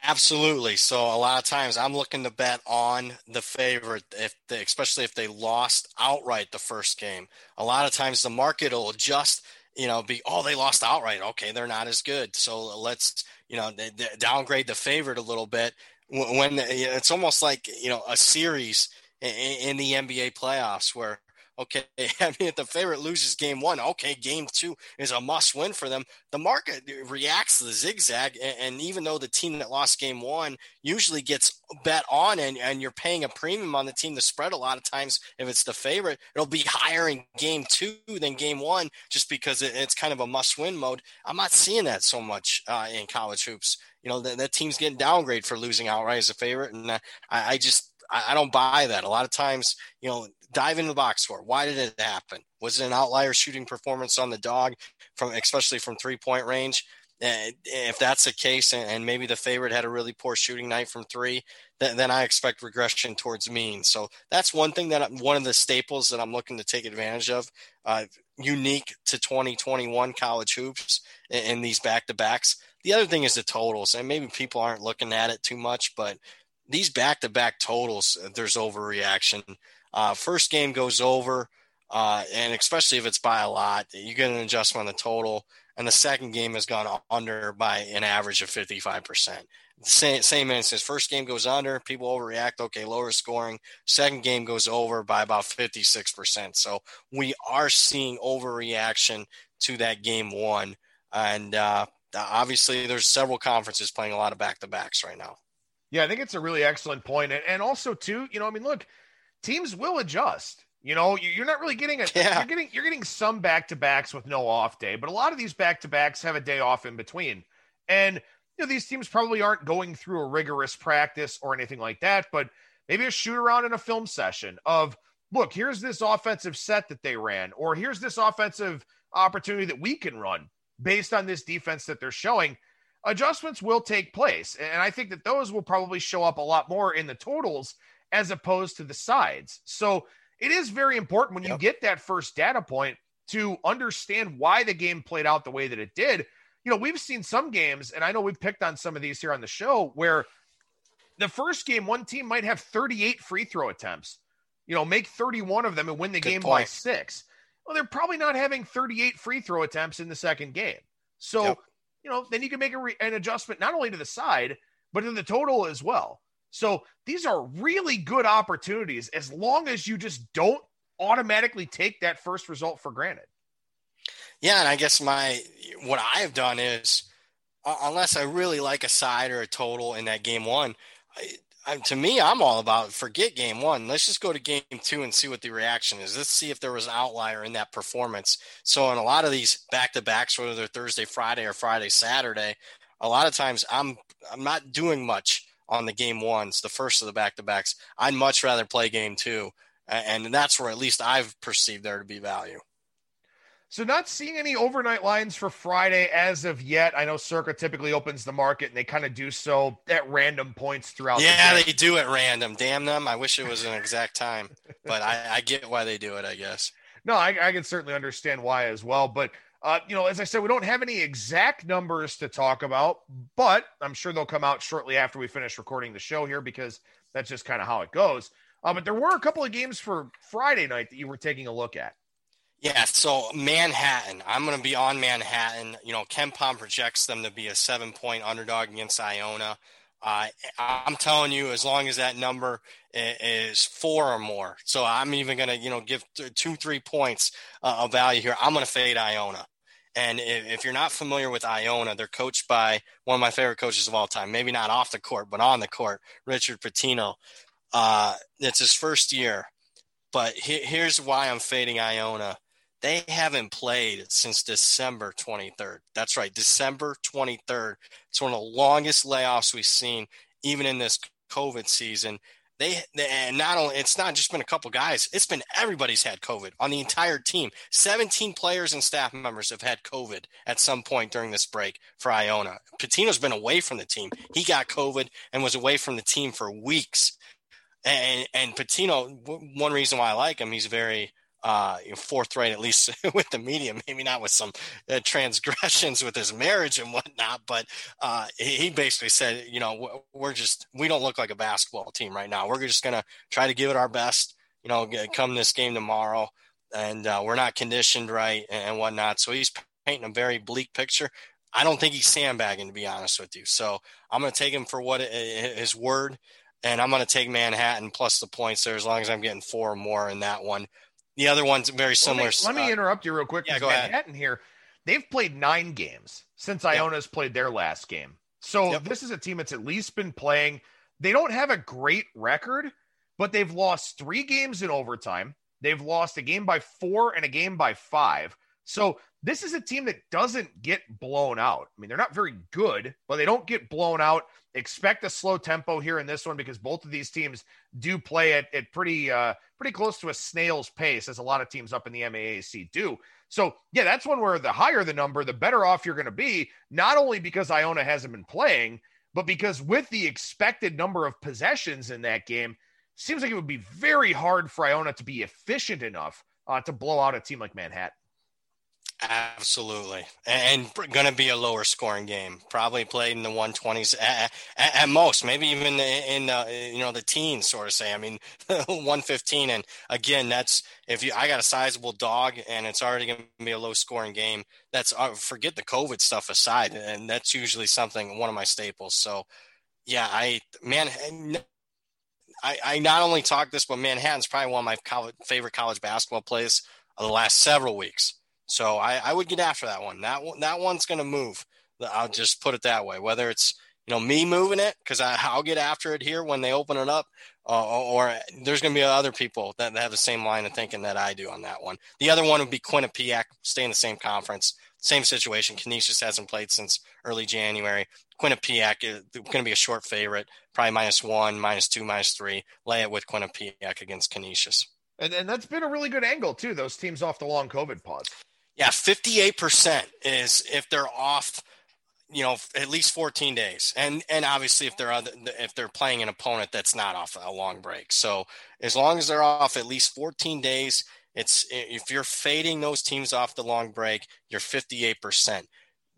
Absolutely. So a lot of times I'm looking to bet on the favorite, if they, especially if they lost outright the first game. A lot of times the market will just, you know, be oh they lost outright. Okay, they're not as good. So let's you know they, they downgrade the favorite a little bit. When it's almost like you know a series in, in the NBA playoffs where Okay, I mean, if the favorite loses game one, okay, game two is a must win for them. The market reacts to the zigzag, and, even though the team that lost game one usually gets bet on, and, and you're paying a premium on the team to spread a lot of times, if it's the favorite, it'll be higher in game two than game one just because it's kind of a must win mode. I'm not seeing that so much uh, in college hoops. You know, that, that team's getting downgraded for losing outright as a favorite, and uh, I, I just I, don't buy that. A lot of times, you know, dive into the box score. Why did it happen? Was it an outlier shooting performance on the dog from especially from three point range? Eh, if that's the case, and maybe the favorite had a really poor shooting night from three, then, then I expect regression towards mean. So that's one thing that I'm, one of the staples that I'm looking to take advantage of, uh, unique to 2021 college hoops in, in these back to backs. The other thing is the totals, and maybe people aren't looking at it too much, but these back to back totals, there's overreaction. Uh, first game goes over. uh, and especially if it's by a lot, you get an adjustment on the total. And the second game has gone under by an average of 55%. Same, same instance. First game goes under, people overreact. Okay, lower scoring. Second game goes over by about 56%. So we are seeing overreaction to that game one. And uh, obviously, there's several conferences playing a lot of back to backs right now. Yeah, I think it's a really excellent point. And, and also, too, you know, I mean, look, teams will adjust. You know, you're not really getting a yeah. you're getting you're getting some back to backs with no off day, but a lot of these back to backs have a day off in between. And you know, these teams probably aren't going through a rigorous practice or anything like that, but maybe a shoot around in a film session of look, here's this offensive set that they ran, or here's this offensive opportunity that we can run based on this defense that they're showing. Adjustments will take place. And I think that those will probably show up a lot more in the totals as opposed to the sides. So it is very important when yep. you get that first data point to understand why the game played out the way that it did. You know, we've seen some games, and I know we've picked on some of these here on the show, where the first game, one team might have 38 free throw attempts, you know, make 31 of them and win the Good game point. by six. Well, they're probably not having 38 free throw attempts in the second game. So, yep. You know, then you can make a re- an adjustment not only to the side, but to the total as well. So these are really good opportunities as long as you just don't automatically take that first result for granted. Yeah, and I guess my what I have done is uh, unless I really like a side or a total in that game one, I, I, to me, I'm all about forget game one. Let's just go to game two and see what the reaction is. Let's see if there was an outlier in that performance. So, in a lot of these back to backs, whether they're Thursday, Friday, or Friday, Saturday, a lot of times I'm I'm not doing much on the game ones, the first of the back to backs. I'd much rather play game two. And that's where at least I've perceived there to be value. So, not seeing any overnight lines for Friday as of yet. I know Circa typically opens the market and they kind of do so at random points throughout. Yeah, the they do at random. Damn them! I wish it was an exact time, but I, I, get why they do it. I guess. No, I, I can certainly understand why as well. But uh, you know, as I said, we don't have any exact numbers to talk about, but I'm sure they'll come out shortly after we finish recording the show here because that's just kind of how it goes. Uh, but there were a couple of games for Friday night that you were taking a look at. Yeah, so Manhattan. I'm going to be on Manhattan. You know, KenPom projects them to be a seven point underdog against Iona. Uh, I'm telling you, as long as that number is four or more, so I'm even going to, you know, give two, three points uh, of value here. I'm going to fade Iona. And if, if, you're not familiar with Iona, they're coached by one of my favorite coaches of all time. Maybe not off the court, but on the court, Richard Pitino. Uh, it's his first year, but he, here's why I'm fading Iona. They haven't played since December 23rd. That's right, December 23rd. It's one of the longest layoffs we've seen, even in this COVID season. They, they and not only it's not just been a couple guys it's been everybody's had covid on the entire team. 17 players and staff members have had covid at some point during this break for iona. Pitino's been away from the team. He got covid and was away from the team for weeks. And and Pitino, one reason why i like him he's very uh, forthright, at least with the media, maybe not with some uh, transgressions with his marriage and whatnot. But uh, he basically said, you know, we're just, we don't look like a basketball team right now. We're just going to try to give it our best, you know, come this game tomorrow. And uh, we're not conditioned right and whatnot. So he's painting a very bleak picture. I don't think he's sandbagging, to be honest with you. So I'm going to take him for what his word, and I'm going to take Manhattan plus the points there as long as I'm getting four or more in that one. The other one's very similar. Let me, let me interrupt you real quick. Yeah, go Manhattan ahead. here, they've played nine games since Iona's yep. played their last game. So yep. this is a team that's at least been playing. They don't have a great record, but they've lost three games in overtime. They've lost a game by four and a game by five. So this is a team that doesn't get blown out. I mean, they're not very good, but they don't get blown out. Expect a slow tempo here in this one because both of these teams do play at, at pretty uh, pretty close to a snail's pace, as a lot of teams up in the MAAC do. So yeah, that's one where the higher the number, the better off you're going to be. Not only because Iona hasn't been playing, but because with the expected number of possessions in that game, seems like it would be very hard for Iona to be efficient enough uh, to blow out a team like Manhattan. Absolutely, and going to be a lower scoring game. Probably played in the 120s at, at, at most, maybe even in uh, you know the teens, sort of say. I mean, 115, and again, that's if you. I got a sizable dog, and it's already going to be a low scoring game. That's uh, forget the COVID stuff aside, and that's usually something one of my staples. So, yeah, I man, I, I not only talk this, but Manhattan's probably one of my favorite college basketball plays of the last several weeks. So I, I would get after that one. That one, that one's going to move. I'll just put it that way. Whether it's you know me moving it because I'll get after it here when they open it up, uh, or, there's going to be other people that, that have the same line of thinking that I do on that one. The other one would be Quinnipiac, stay in the same conference, same situation. Canisius hasn't played since early January. Quinnipiac is going to be a short favorite, probably minus one, minus two, minus three. Lay it with Quinnipiac against Canisius. And, and that's been a really good angle too. Those teams off the long COVID pause. Yeah, 58% is if they're off, you know, at least 14 days. And and obviously if they're other, if they're playing an opponent that's not off a long break. So as long as they're off at least 14 days, it's if you're fading those teams off the long break, you're 58%.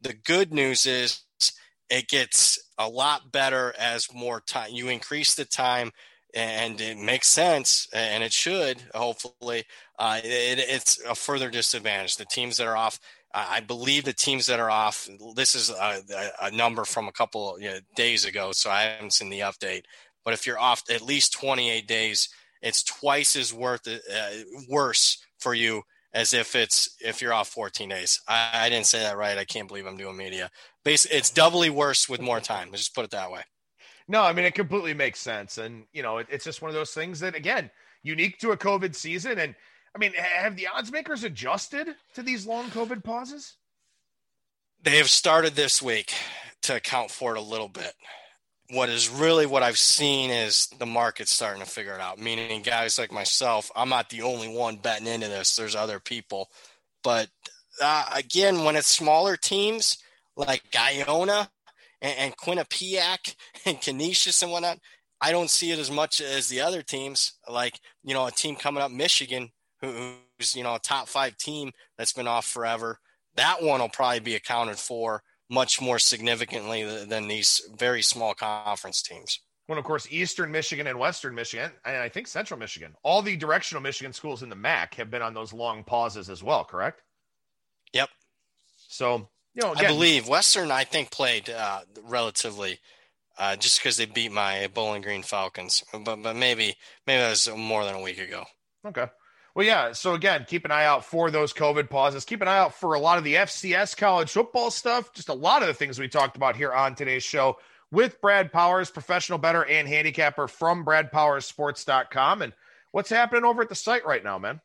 The good news is it gets a lot better as more time you increase the time and it makes sense, and it should hopefully. Uh, it, it's a further disadvantage. The teams that are off, I believe the teams that are off. This is a, a number from a couple you know, days ago, so I haven't seen the update. But if you're off at least 28 days, it's twice as worth uh, worse for you as if it's if you're off 14 days. I, I didn't say that right. I can't believe I'm doing media. Basically, it's doubly worse with more time. Let's just put it that way. No, I mean it completely makes sense, and you know it, it's just one of those things that again unique to a COVID season. And I mean, have the odds makers adjusted to these long COVID pauses? They have started this week to account for it a little bit. What is really what I've seen is the market starting to figure it out. Meaning, guys like myself, I'm not the only one betting into this. There's other people, but uh, again, when it's smaller teams like Iona, and, and Quinnipiac and Canisius and whatnot, I don't see it as much as the other teams. Like you know, a team coming up, Michigan, who's you know a top five team that's been off forever. That one will probably be accounted for much more significantly than these very small conference teams. Well, of course, Eastern Michigan and Western Michigan, and I think Central Michigan, all the directional Michigan schools in the MAC have been on those long pauses as well, correct? Yep. So you know, again, I believe Western. I think played uh, relatively uh, just because they beat my Bowling Green Falcons, but but maybe maybe that was more than a week ago. Okay. Well, yeah. So again, keep an eye out for those COVID pauses. Keep an eye out for a lot of the FCS college football stuff. Just a lot of the things we talked about here on today's show with Brad Powers, professional bettor and handicapper from BradPowersSports.com. And what's happening over at the site right now, man?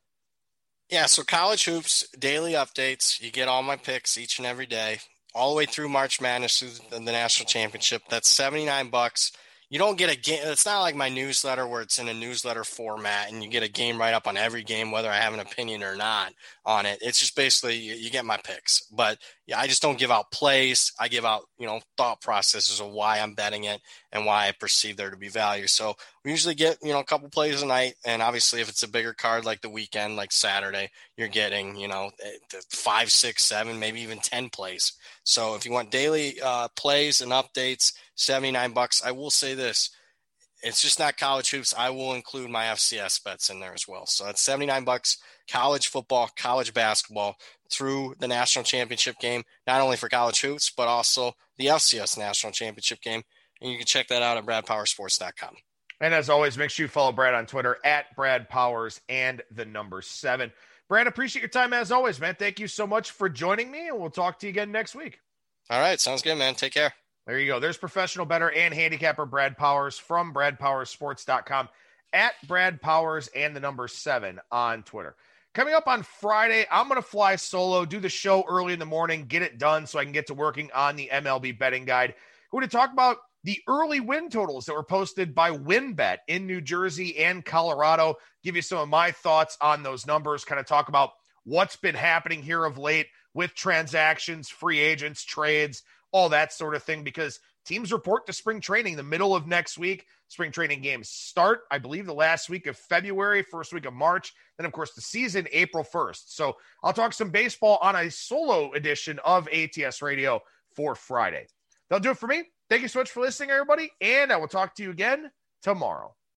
Yeah, so college hoops daily updates. You get all my picks each and every day, all the way through March Madness through the national championship. That's seventy nine bucks you don't get a game. It's not like my newsletter where it's in a newsletter format and you get a game right up on every game, whether I have an opinion or not on it. It's just basically you, you get my picks. But yeah, I just don't give out plays. I give out, you know, thought processes of why I'm betting it and why I perceive there to be value. So we usually get, you know, a couple plays a night. And obviously, if it's a bigger card like the weekend, like Saturday, you're getting, you know, eh, five, six, seven, maybe even 10 plays. So if you want daily uh, plays and updates, 79 bucks. I will say this. It's just not college hoops. I will include my FCS bets in there as well. So it's 79 bucks college football, college basketball through the national championship game, not only for college hoops, but also the FCS national championship game. And you can check that out at BradPowersSports.com. And as always, make sure you follow Brad on Twitter at Brad Powers and the number seven. Brad, appreciate your time as always, man. Thank you so much for joining me, and we'll talk to you again next week. All right. Sounds good, man. Take care. There you go. There's professional bettor and handicapper Brad Powers from BradPowersSports.com at Brad Powers and the number seven on Twitter. Coming up on Friday, I'm going to fly solo, do the show early in the morning, get it done so I can get to working on the MLB betting guide. We're going to talk about the early win totals that were posted by WynnBET in New Jersey and Colorado. Give you some of my thoughts on those numbers, kind of talk about what's been happening here of late with transactions, free agents, trades, all that sort of thing, because teams report to spring training the middle of next week. Spring training games start, I believe, the last week of February, first week of March. Then, of course, the season April 1st. So I'll talk some baseball on a solo edition of ATS Radio for Friday. That'll do it for me. Thank you so much for listening, everybody. And I will talk to you again tomorrow.